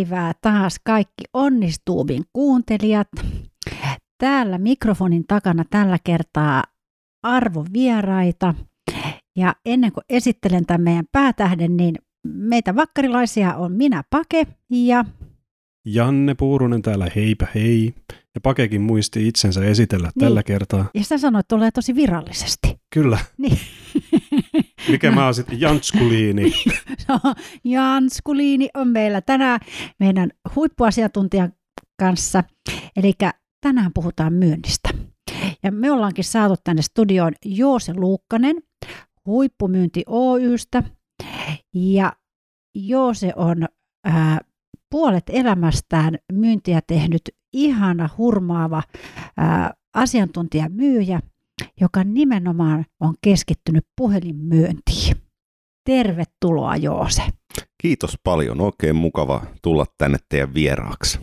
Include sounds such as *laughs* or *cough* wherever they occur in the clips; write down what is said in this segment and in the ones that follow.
Päivää taas kaikki Onnistuubin kuuntelijat. Täällä mikrofonin takana tällä kertaa arvovieraita. Ja ennen kuin esittelen tämän meidän päätähden, niin meitä vakkarilaisia on minä Pake ja... Janne Puurunen täällä, heipä hei. Ja Pakekin muisti itsensä esitellä niin. tällä kertaa. Ja sä sanoit, että tulee tosi virallisesti. Kyllä. Niin. Mikä mä oon sitten Janskuliini. *laughs* no, Janskuliini on meillä tänään meidän huippuasiantuntijan kanssa. Eli tänään puhutaan myynnistä. Ja me ollaankin saatu tänne studioon Joose Luukkanen Huippumyynti Oystä. Ja Joose on ää, puolet elämästään myyntiä tehnyt ihana, hurmaava ää, asiantuntijamyyjä, joka nimenomaan on keskittynyt puhelinmyöntiin. Tervetuloa Joose. Kiitos paljon, oikein mukava tulla tänne teidän vieraaksi.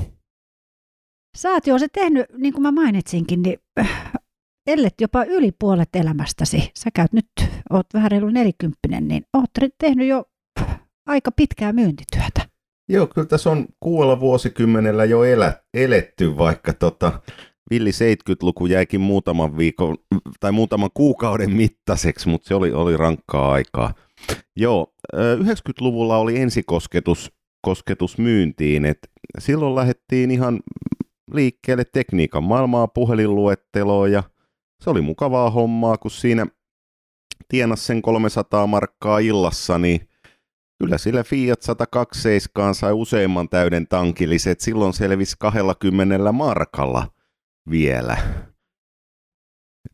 Sä oot Joose tehnyt, niin kuin mä mainitsinkin, niin äh, ellet jopa yli puolet elämästäsi. Sä käyt nyt, oot vähän reilu nelikymppinen, niin oot tehnyt jo aika pitkää myyntityötä. Joo, kyllä tässä on kuulla vuosikymmenellä jo elä, eletty, vaikka tota, villi 70-luku jäikin muutaman viikon tai muutaman kuukauden mittaiseksi, mutta se oli, oli rankkaa aikaa. Joo, 90-luvulla oli ensikosketus kosketus myyntiin, että silloin lähdettiin ihan liikkeelle tekniikan maailmaa puhelinluetteloon ja se oli mukavaa hommaa, kun siinä tienas sen 300 markkaa illassa, niin Kyllä sillä Fiat 127 sai useimman täyden tankilliset, silloin selvisi 20 markalla vielä.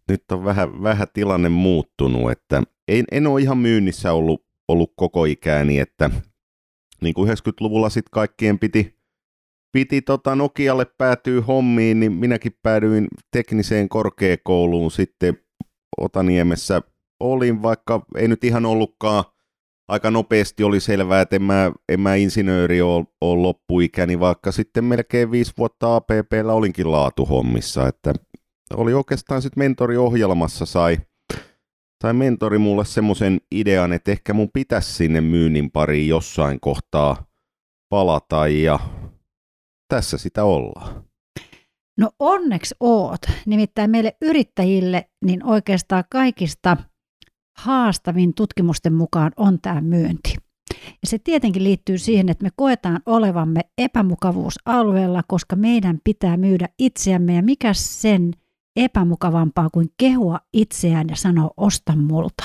Nyt on vähän, vähän tilanne muuttunut, että en, en ole ihan myynnissä ollut, ollut koko ikäni, että niin kuin 90-luvulla sitten kaikkien piti, piti tota Nokialle päätyä hommiin, niin minäkin päädyin tekniseen korkeakouluun sitten Otaniemessä olin, vaikka ei nyt ihan ollutkaan aika nopeasti oli selvää, että en mä, en mä insinööri ole, ole loppuikäni, vaikka sitten melkein viisi vuotta APPllä olinkin laatuhommissa, että oli oikeastaan sitten mentoriohjelmassa sai, sai mentori mulle semmoisen idean, että ehkä mun pitäisi sinne myynnin pariin jossain kohtaa palata ja tässä sitä ollaan. No onneksi oot. Nimittäin meille yrittäjille niin oikeastaan kaikista – haastavin tutkimusten mukaan on tämä myynti. Ja se tietenkin liittyy siihen, että me koetaan olevamme epämukavuusalueella, koska meidän pitää myydä itseämme ja mikä sen epämukavampaa kuin kehua itseään ja sanoa osta multa.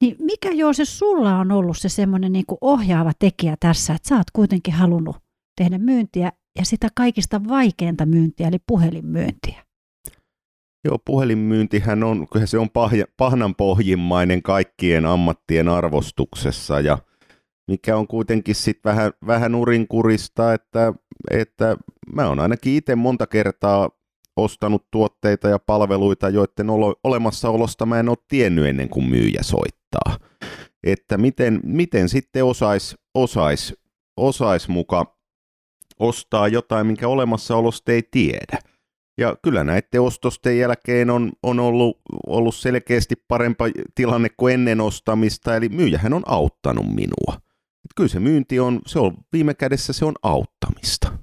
Niin mikä joo se sulla on ollut se semmoinen niin ohjaava tekijä tässä, että sä oot kuitenkin halunnut tehdä myyntiä ja sitä kaikista vaikeinta myyntiä, eli puhelinmyyntiä? Joo, puhelinmyyntihän on, kyllä se on pahja, pahnanpohjimmainen kaikkien ammattien arvostuksessa ja mikä on kuitenkin sitten vähän, vähän urinkurista, että, että mä oon ainakin itse monta kertaa ostanut tuotteita ja palveluita, joiden olo, olemassaolosta mä en ole tiennyt ennen kuin myyjä soittaa. Että miten, miten sitten osais, osais, osais muka ostaa jotain, minkä olemassaolosta ei tiedä. Ja kyllä näiden ostosten jälkeen on, on ollut, ollut selkeästi parempa tilanne kuin ennen ostamista, eli myyjähän on auttanut minua. Et kyllä se myynti on, se on viime kädessä se on auttamista.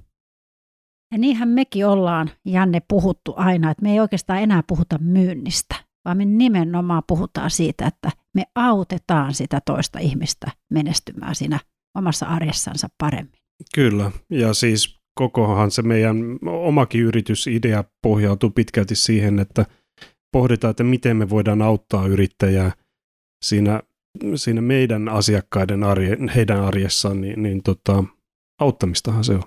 Ja niinhän mekin ollaan, Janne, puhuttu aina, että me ei oikeastaan enää puhuta myynnistä, vaan me nimenomaan puhutaan siitä, että me autetaan sitä toista ihmistä menestymään siinä omassa arjessansa paremmin. Kyllä, ja siis kokohan se meidän omakin yritysidea pohjautuu pitkälti siihen, että pohditaan, että miten me voidaan auttaa yrittäjää siinä, siinä meidän asiakkaiden arje, heidän arjessaan, niin, niin tota, auttamistahan se on.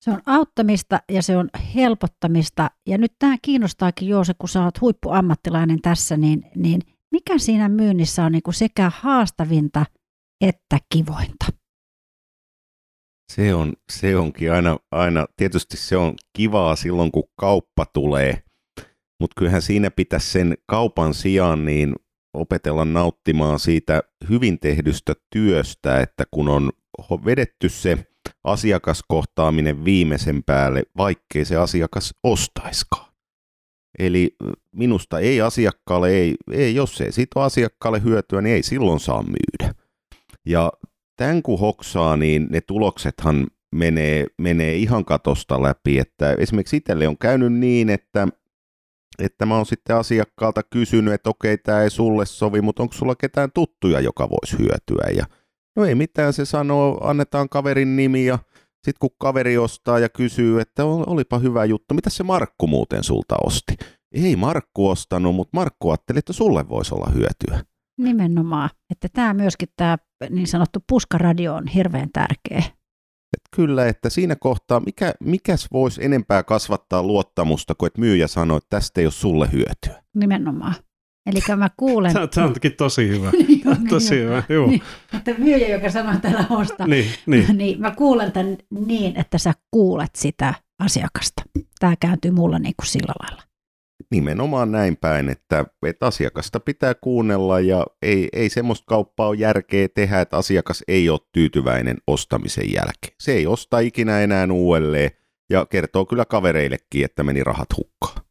Se on auttamista ja se on helpottamista. Ja nyt tämä kiinnostaakin Joose, kun sä oot huippuammattilainen tässä, niin, niin mikä siinä myynnissä on niin kuin sekä haastavinta että kivointa? Se, on, se onkin aina, aina, tietysti se on kivaa silloin, kun kauppa tulee, mutta kyllähän siinä pitäisi sen kaupan sijaan niin opetella nauttimaan siitä hyvin tehdystä työstä, että kun on vedetty se asiakaskohtaaminen viimeisen päälle, vaikkei se asiakas ostaiskaan. Eli minusta ei asiakkaalle, ei, ei jos ei siitä ole asiakkaalle hyötyä, niin ei silloin saa myydä. Ja tämän kun hoksaa, niin ne tuloksethan menee, menee ihan katosta läpi. Että esimerkiksi itselle on käynyt niin, että, että mä oon sitten asiakkaalta kysynyt, että okei, tämä ei sulle sovi, mutta onko sulla ketään tuttuja, joka voisi hyötyä. Ja no ei mitään, se sanoo, annetaan kaverin nimi ja sitten kun kaveri ostaa ja kysyy, että olipa hyvä juttu, mitä se Markku muuten sulta osti? Ei Markku ostanut, mutta Markku ajatteli, että sulle voisi olla hyötyä. Nimenomaan, että tämä myöskin tämä niin sanottu puskaradio on hirveän tärkeä. Et kyllä, että siinä kohtaa, mikä, mikäs voisi enempää kasvattaa luottamusta, kuin että myyjä sanoo, että tästä ei ole sulle hyötyä. Nimenomaan. Eli mä kuulen... *laughs* Tämä onkin tosi hyvä. *laughs* niin, on, tosi niin, hyvä, joo. Niin, mutta myyjä, joka sanoo täällä osta, Niin, niin. *laughs* niin mä kuulen tämän niin, että sä kuulet sitä asiakasta. Tämä kääntyy mulla niin kuin sillä lailla. Nimenomaan näin päin, että, että asiakasta pitää kuunnella ja ei, ei semmoista kauppaa ole järkeä tehdä, että asiakas ei ole tyytyväinen ostamisen jälkeen. Se ei osta ikinä enää uudelleen ja kertoo kyllä kavereillekin, että meni rahat hukkaan.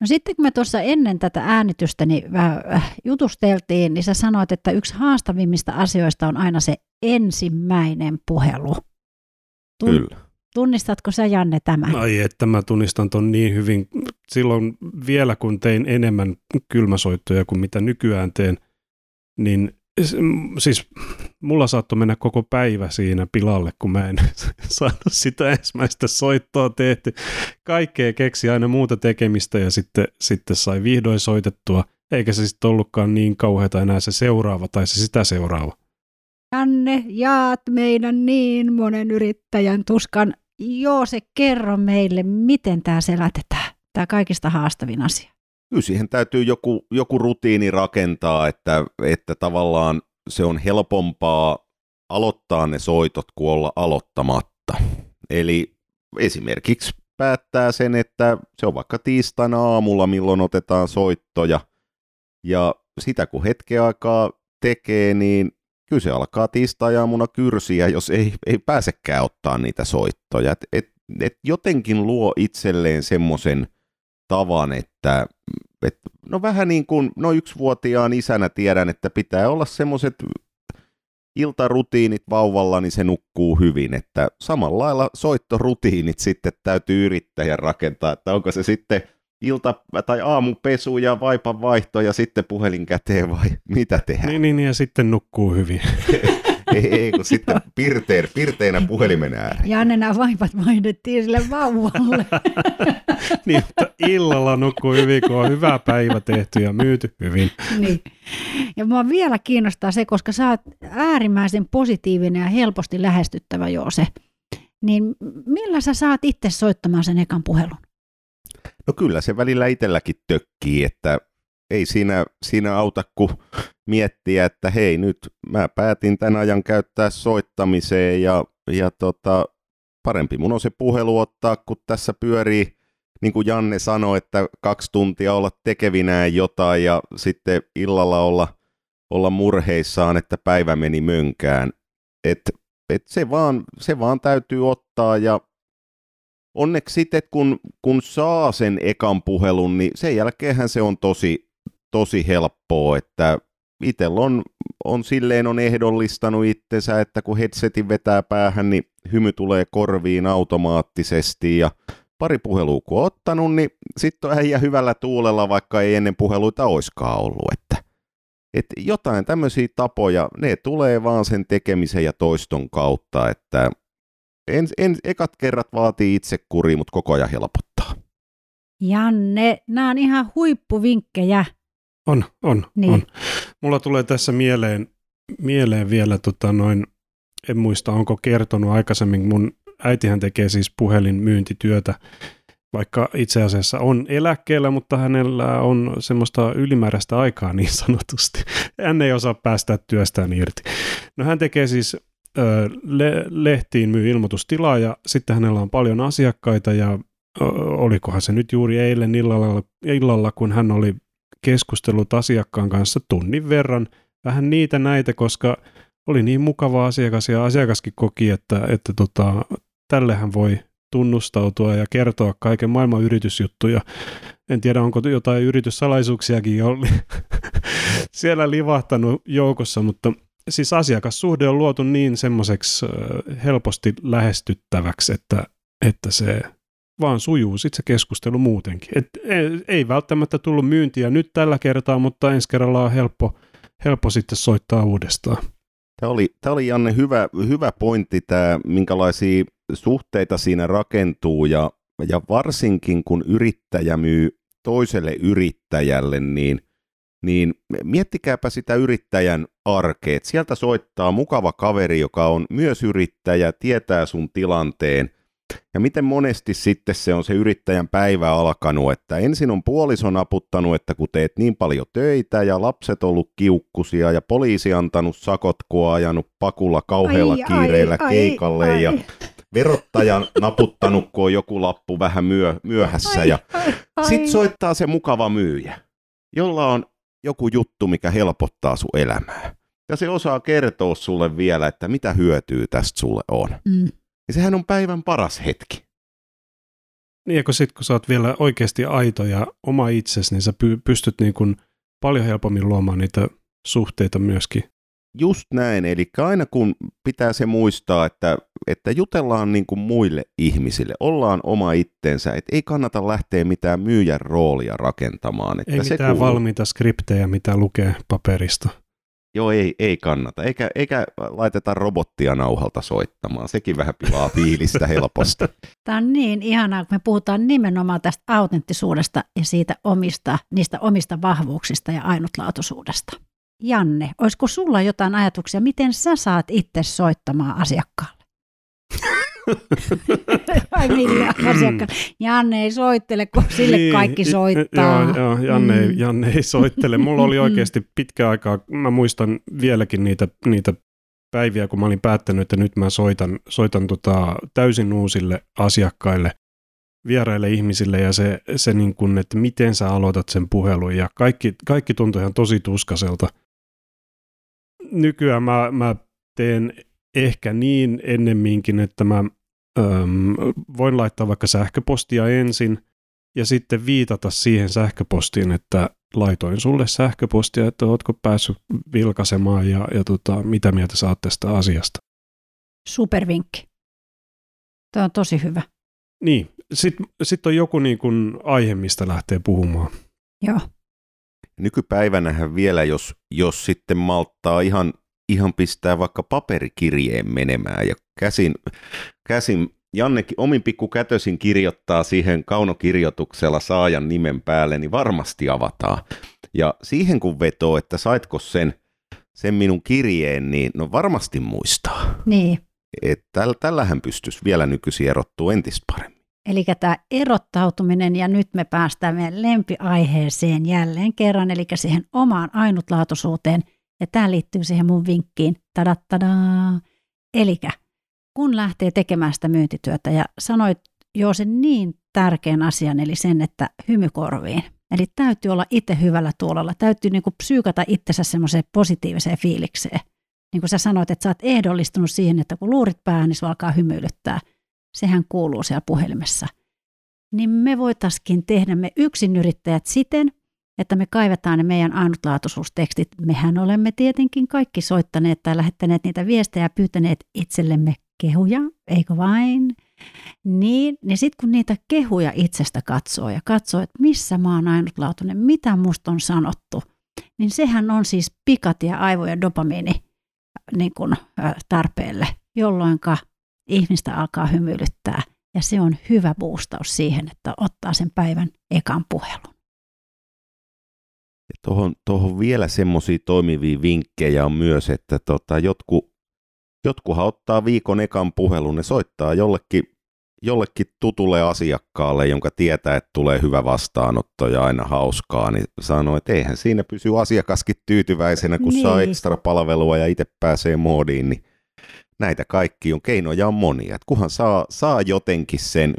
No sitten kun me tuossa ennen tätä äänitystä niin vähän äh, jutusteltiin, niin sä sanoit, että yksi haastavimmista asioista on aina se ensimmäinen puhelu. Tun- Kyllä. Tunnistatko sä Janne tämän? Ai että mä tunnistan ton niin hyvin. Silloin vielä kun tein enemmän kylmäsoittoja kuin mitä nykyään teen, niin siis mulla saattoi mennä koko päivä siinä pilalle, kun mä en *laughs* saanut sitä ensimmäistä soittoa tehty. Kaikkea keksi aina muuta tekemistä ja sitten, sitten sai vihdoin soitettua, eikä se sitten ollutkaan niin kauheata enää se seuraava tai se sitä seuraava. Janne, jaat meidän niin monen yrittäjän tuskan. Joo, se kerro meille, miten tämä selätetään. Tämä kaikista haastavin asia. Kyllä siihen täytyy joku, joku rutiini rakentaa, että, että tavallaan se on helpompaa aloittaa ne soitot kuin olla aloittamatta. Eli esimerkiksi päättää sen, että se on vaikka tiistaina aamulla, milloin otetaan soittoja, ja sitä kun hetken aikaa tekee, niin kyllä se alkaa tiistai-aamuna kyrsiä, jos ei, ei pääsekään ottaa niitä soittoja. Et, et, et jotenkin luo itselleen semmoisen tavan, että et, no vähän niin kuin, no yksivuotiaan isänä tiedän, että pitää olla semmoiset iltarutiinit vauvalla, niin se nukkuu hyvin, että samalla lailla soittorutiinit sitten täytyy yrittäjän rakentaa, että onko se sitten ilta- tai aamupesu ja vaipan vaihto ja sitten puhelin käteen vai *laughs* mitä tehdään? Niin, niin, ja sitten nukkuu hyvin. *laughs* ei, ei, kun sitten pirteen, pirteinä puhelimen ääreen. Janne, nämä vaipat vaihdettiin sille vauvalle. *laughs* niin, mutta illalla nukkuu hyvin, kun on hyvä päivä tehty ja myyty hyvin. niin. Ja mua vielä kiinnostaa se, koska sä oot äärimmäisen positiivinen ja helposti lähestyttävä Joose. Niin millä sä saat itse soittamaan sen ekan puhelun? No kyllä se välillä itselläkin tökkii, että ei siinä, siinä auta kuin miettiä, että hei nyt mä päätin tämän ajan käyttää soittamiseen ja, ja tota, parempi mun on se puhelu ottaa, kun tässä pyörii, niin kuin Janne sanoi, että kaksi tuntia olla tekevinään jotain ja sitten illalla olla, olla murheissaan, että päivä meni mönkään. Et, et se, vaan, se vaan täytyy ottaa ja onneksi sitten, kun, kun saa sen ekan puhelun, niin sen jälkeenhän se on tosi, tosi helppoa, että itsellä on, on silleen on ehdollistanut itsensä, että kun headsetin vetää päähän, niin hymy tulee korviin automaattisesti ja pari puhelua kun ottanut, niin sitten on äijä hyvällä tuulella, vaikka ei ennen puheluita oiskaan ollut, että et jotain tämmöisiä tapoja, ne tulee vaan sen tekemisen ja toiston kautta, että en, en, ekat kerrat vaatii itse kuri, mutta koko ajan helpottaa. Janne, nämä on ihan huippuvinkkejä. On, on, Niin. on. Mulla tulee tässä mieleen, mieleen vielä, tota noin, en muista onko kertonut aikaisemmin, mun äitihän tekee siis puhelinmyyntityötä, vaikka itse asiassa on eläkkeellä, mutta hänellä on semmoista ylimääräistä aikaa niin sanotusti. Hän ei osaa päästä työstään irti. No hän tekee siis le- lehtiin myy ilmoitustilaa ja sitten hänellä on paljon asiakkaita ja olikohan se nyt juuri eilen illalla, illalla kun hän oli keskustellut asiakkaan kanssa tunnin verran, vähän niitä näitä, koska oli niin mukava asiakas ja asiakaskin koki, että, että tota, tällehän voi tunnustautua ja kertoa kaiken maailman yritysjuttuja. En tiedä, onko jotain yrityssalaisuuksiakin ollut *laughs* siellä livahtanut joukossa, mutta siis asiakassuhde on luotu niin semmoiseksi helposti lähestyttäväksi, että, että se vaan sujuu sitten se keskustelu muutenkin. Et ei, ei välttämättä tullut myyntiä nyt tällä kertaa, mutta ensi kerralla on helppo, helppo sitten soittaa uudestaan. Tämä oli, tämä oli Janne hyvä, hyvä pointti, tämä, minkälaisia suhteita siinä rakentuu ja, ja varsinkin kun yrittäjä myy toiselle yrittäjälle, niin, niin miettikääpä sitä yrittäjän arkeet. Sieltä soittaa mukava kaveri, joka on myös yrittäjä, tietää sun tilanteen, ja miten monesti sitten se on se yrittäjän päivä alkanut, että ensin on puolison aputtanut, että kun teet niin paljon töitä ja lapset ollut kiukkusia ja poliisi antanut sakot, kun on ajanut pakulla kauhealla ai, kiireellä ai, keikalle ai, ja ai. verottajan naputtanut, kun on joku lappu vähän myö, myöhässä ai, ja sitten soittaa se mukava myyjä, jolla on joku juttu, mikä helpottaa sun elämää. Ja se osaa kertoa sulle vielä, että mitä hyötyä tästä sulle on. Mm. Ja sehän on päivän paras hetki. Niin, ja kun sit kun sä oot vielä oikeasti aito ja oma itsesi, niin sä pystyt niin kuin paljon helpommin luomaan niitä suhteita myöskin. Just näin, eli aina kun pitää se muistaa, että, että jutellaan niin kuin muille ihmisille, ollaan oma itsensä, että ei kannata lähteä mitään myyjän roolia rakentamaan. Että ei se mitään kuuluu. valmiita skriptejä, mitä lukee paperista. Joo, ei, ei kannata. Eikä, eikä laiteta robottia nauhalta soittamaan. Sekin vähän pilaa fiilistä *laughs* helposti. Tämä on niin ihanaa, kun me puhutaan nimenomaan tästä autenttisuudesta ja siitä omista, niistä omista vahvuuksista ja ainutlaatuisuudesta. Janne, olisiko sulla jotain ajatuksia, miten sä saat itse soittamaan asiakkaalle? *laughs* Vai millä asiakkaan? Janne ei soittele, kun sille niin, kaikki soittaa. Joo, joo Janne, mm. ei, Janne ei soittele. Mulla oli oikeasti pitkä aikaa, mä muistan vieläkin niitä, niitä päiviä, kun mä olin päättänyt, että nyt mä soitan, soitan tota täysin uusille asiakkaille, vieraille ihmisille ja se, se niin kuin, että miten sä aloitat sen puhelun ja kaikki, kaikki tuntui ihan tosi tuskaselta. Nykyään mä, mä teen ehkä niin ennemminkin, että mä öm, voin laittaa vaikka sähköpostia ensin ja sitten viitata siihen sähköpostiin, että laitoin sulle sähköpostia, että ootko päässyt vilkaisemaan ja, ja tota, mitä mieltä saat tästä asiasta. Supervinkki. Tämä on tosi hyvä. Niin, sitten sit on joku niin kuin aihe, mistä lähtee puhumaan. Joo. Nykypäivänähän vielä, jos, jos sitten malttaa ihan ihan pistää vaikka paperikirjeen menemään ja käsin, käsin Jannekin omin pikku kätösin kirjoittaa siihen kaunokirjoituksella saajan nimen päälle, niin varmasti avataan. Ja siihen kun vetoo, että saitko sen, sen minun kirjeen, niin no varmasti muistaa. Niin. Että tällähän pystyisi vielä nykyisin erottua entistä paremmin. Eli tämä erottautuminen, ja nyt me päästään meidän lempiaiheeseen jälleen kerran, eli siihen omaan ainutlaatuisuuteen – ja tämä liittyy siihen mun vinkkiin. Tadattadaa. Eli kun lähtee tekemään sitä myyntityötä ja sanoit jo sen niin tärkeän asian, eli sen, että hymykorviin. Eli täytyy olla itse hyvällä tuolella, täytyy niin psyykata itsensä semmoiseen positiiviseen fiilikseen. Niin kuin sä sanoit, että sä oot ehdollistunut siihen, että kun luurit päähän, niin se alkaa hymyilyttää. Sehän kuuluu siellä puhelimessa. Niin me voitaisiin tehdä me yksinyrittäjät siten, että me kaivetaan ne meidän ainutlaatuisuustekstit. Mehän olemme tietenkin kaikki soittaneet tai lähettäneet niitä viestejä ja pyytäneet itsellemme kehuja, eikö vain? Niin, niin sitten kun niitä kehuja itsestä katsoo ja katsoo, että missä mä oon ainutlaatuinen, mitä musta on sanottu, niin sehän on siis pikatia aivo- ja dopamiini niin kun, tarpeelle, jolloin ihmistä alkaa hymyilyttää. Ja se on hyvä boostaus siihen, että ottaa sen päivän ekan puhelun. Tuohon, tuohon vielä semmoisia toimivia vinkkejä on myös, että tota, jotku, jotkuhan ottaa viikon ekan puhelun, ne soittaa jollekin, jollekin tutulle asiakkaalle, jonka tietää, että tulee hyvä vastaanotto ja aina hauskaa, niin sanoo, että eihän siinä pysy asiakaskin tyytyväisenä, kun niin. saa ekstra palvelua ja itse pääsee moodiin, niin näitä kaikki on, keinoja on monia. että kunhan saa, saa jotenkin sen,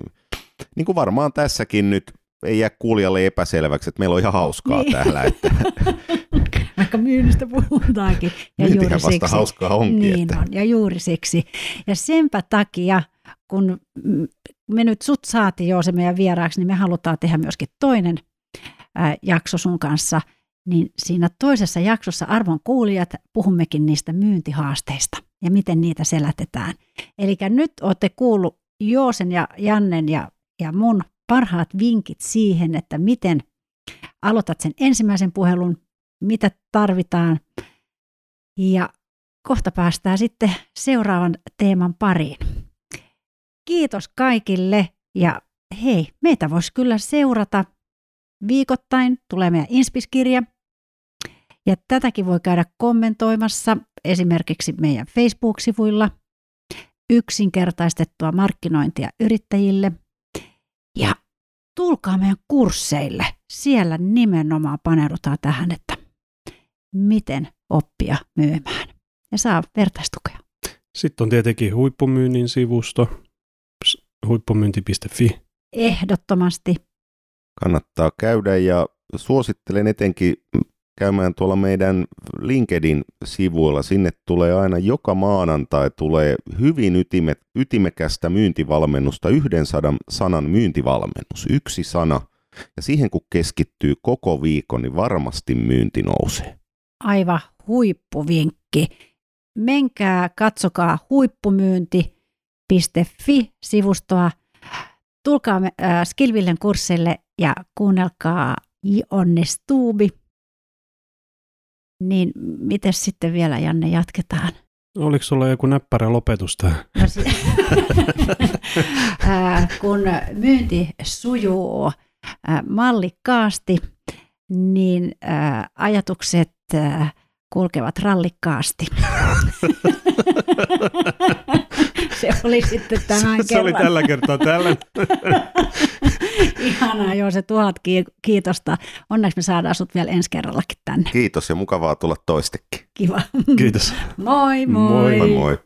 niin kuin varmaan tässäkin nyt ei jää kuulijalle epäselväksi, että meillä on ihan hauskaa niin. täällä. Että... *laughs* Vaikka myynnistä puhutaankin. Ja Myyntihän juuri vasta siksi, hauskaa onkin. Niin että... on, ja juuri siksi. Ja senpä takia, kun me nyt sut saatiin jo se meidän vieraaksi, niin me halutaan tehdä myöskin toinen jakso sun kanssa. niin siinä toisessa jaksossa arvon kuulijat puhummekin niistä myyntihaasteista ja miten niitä selätetään. Eli nyt olette kuullut Joosen ja Jannen ja, ja mun parhaat vinkit siihen, että miten aloitat sen ensimmäisen puhelun, mitä tarvitaan ja kohta päästään sitten seuraavan teeman pariin. Kiitos kaikille ja hei, meitä voisi kyllä seurata viikoittain. Tulee meidän Inspiskirja. Ja tätäkin voi käydä kommentoimassa esimerkiksi meidän Facebook-sivuilla yksinkertaistettua markkinointia yrittäjille. Ja tulkaa meidän kursseille. Siellä nimenomaan paneudutaan tähän, että miten oppia myymään. Ja saa vertaistukea. Sitten on tietenkin huippumyynnin sivusto, huippumyynti.fi. Ehdottomasti. Kannattaa käydä ja suosittelen etenkin käymään tuolla meidän LinkedIn-sivuilla. Sinne tulee aina joka maanantai tulee hyvin ytime, ytimekästä myyntivalmennusta, yhden sadan sanan myyntivalmennus, yksi sana. Ja siihen kun keskittyy koko viikon, niin varmasti myynti nousee. Aivan huippuvinkki. Menkää, katsokaa huippumyynti.fi-sivustoa. Tulkaa äh, Skilvillen kurssille ja kuunnelkaa Onnistuubi niin miten sitten vielä, Janne, jatketaan? Oliko sulla joku näppärä lopetus tähän? No, si- *laughs* kun myynti sujuu mallikkaasti, niin ajatukset kulkevat rallikkaasti. *laughs* *laughs* se oli sitten tämän se, se oli tällä kertaa tällä. *laughs* Ihanaa, joo se tuhat kiitosta. Onneksi me saadaan sut vielä ensi kerrallakin tänne. Kiitos ja mukavaa tulla toistekin. Kiva. Kiitos. moi moi. Moi moi. moi.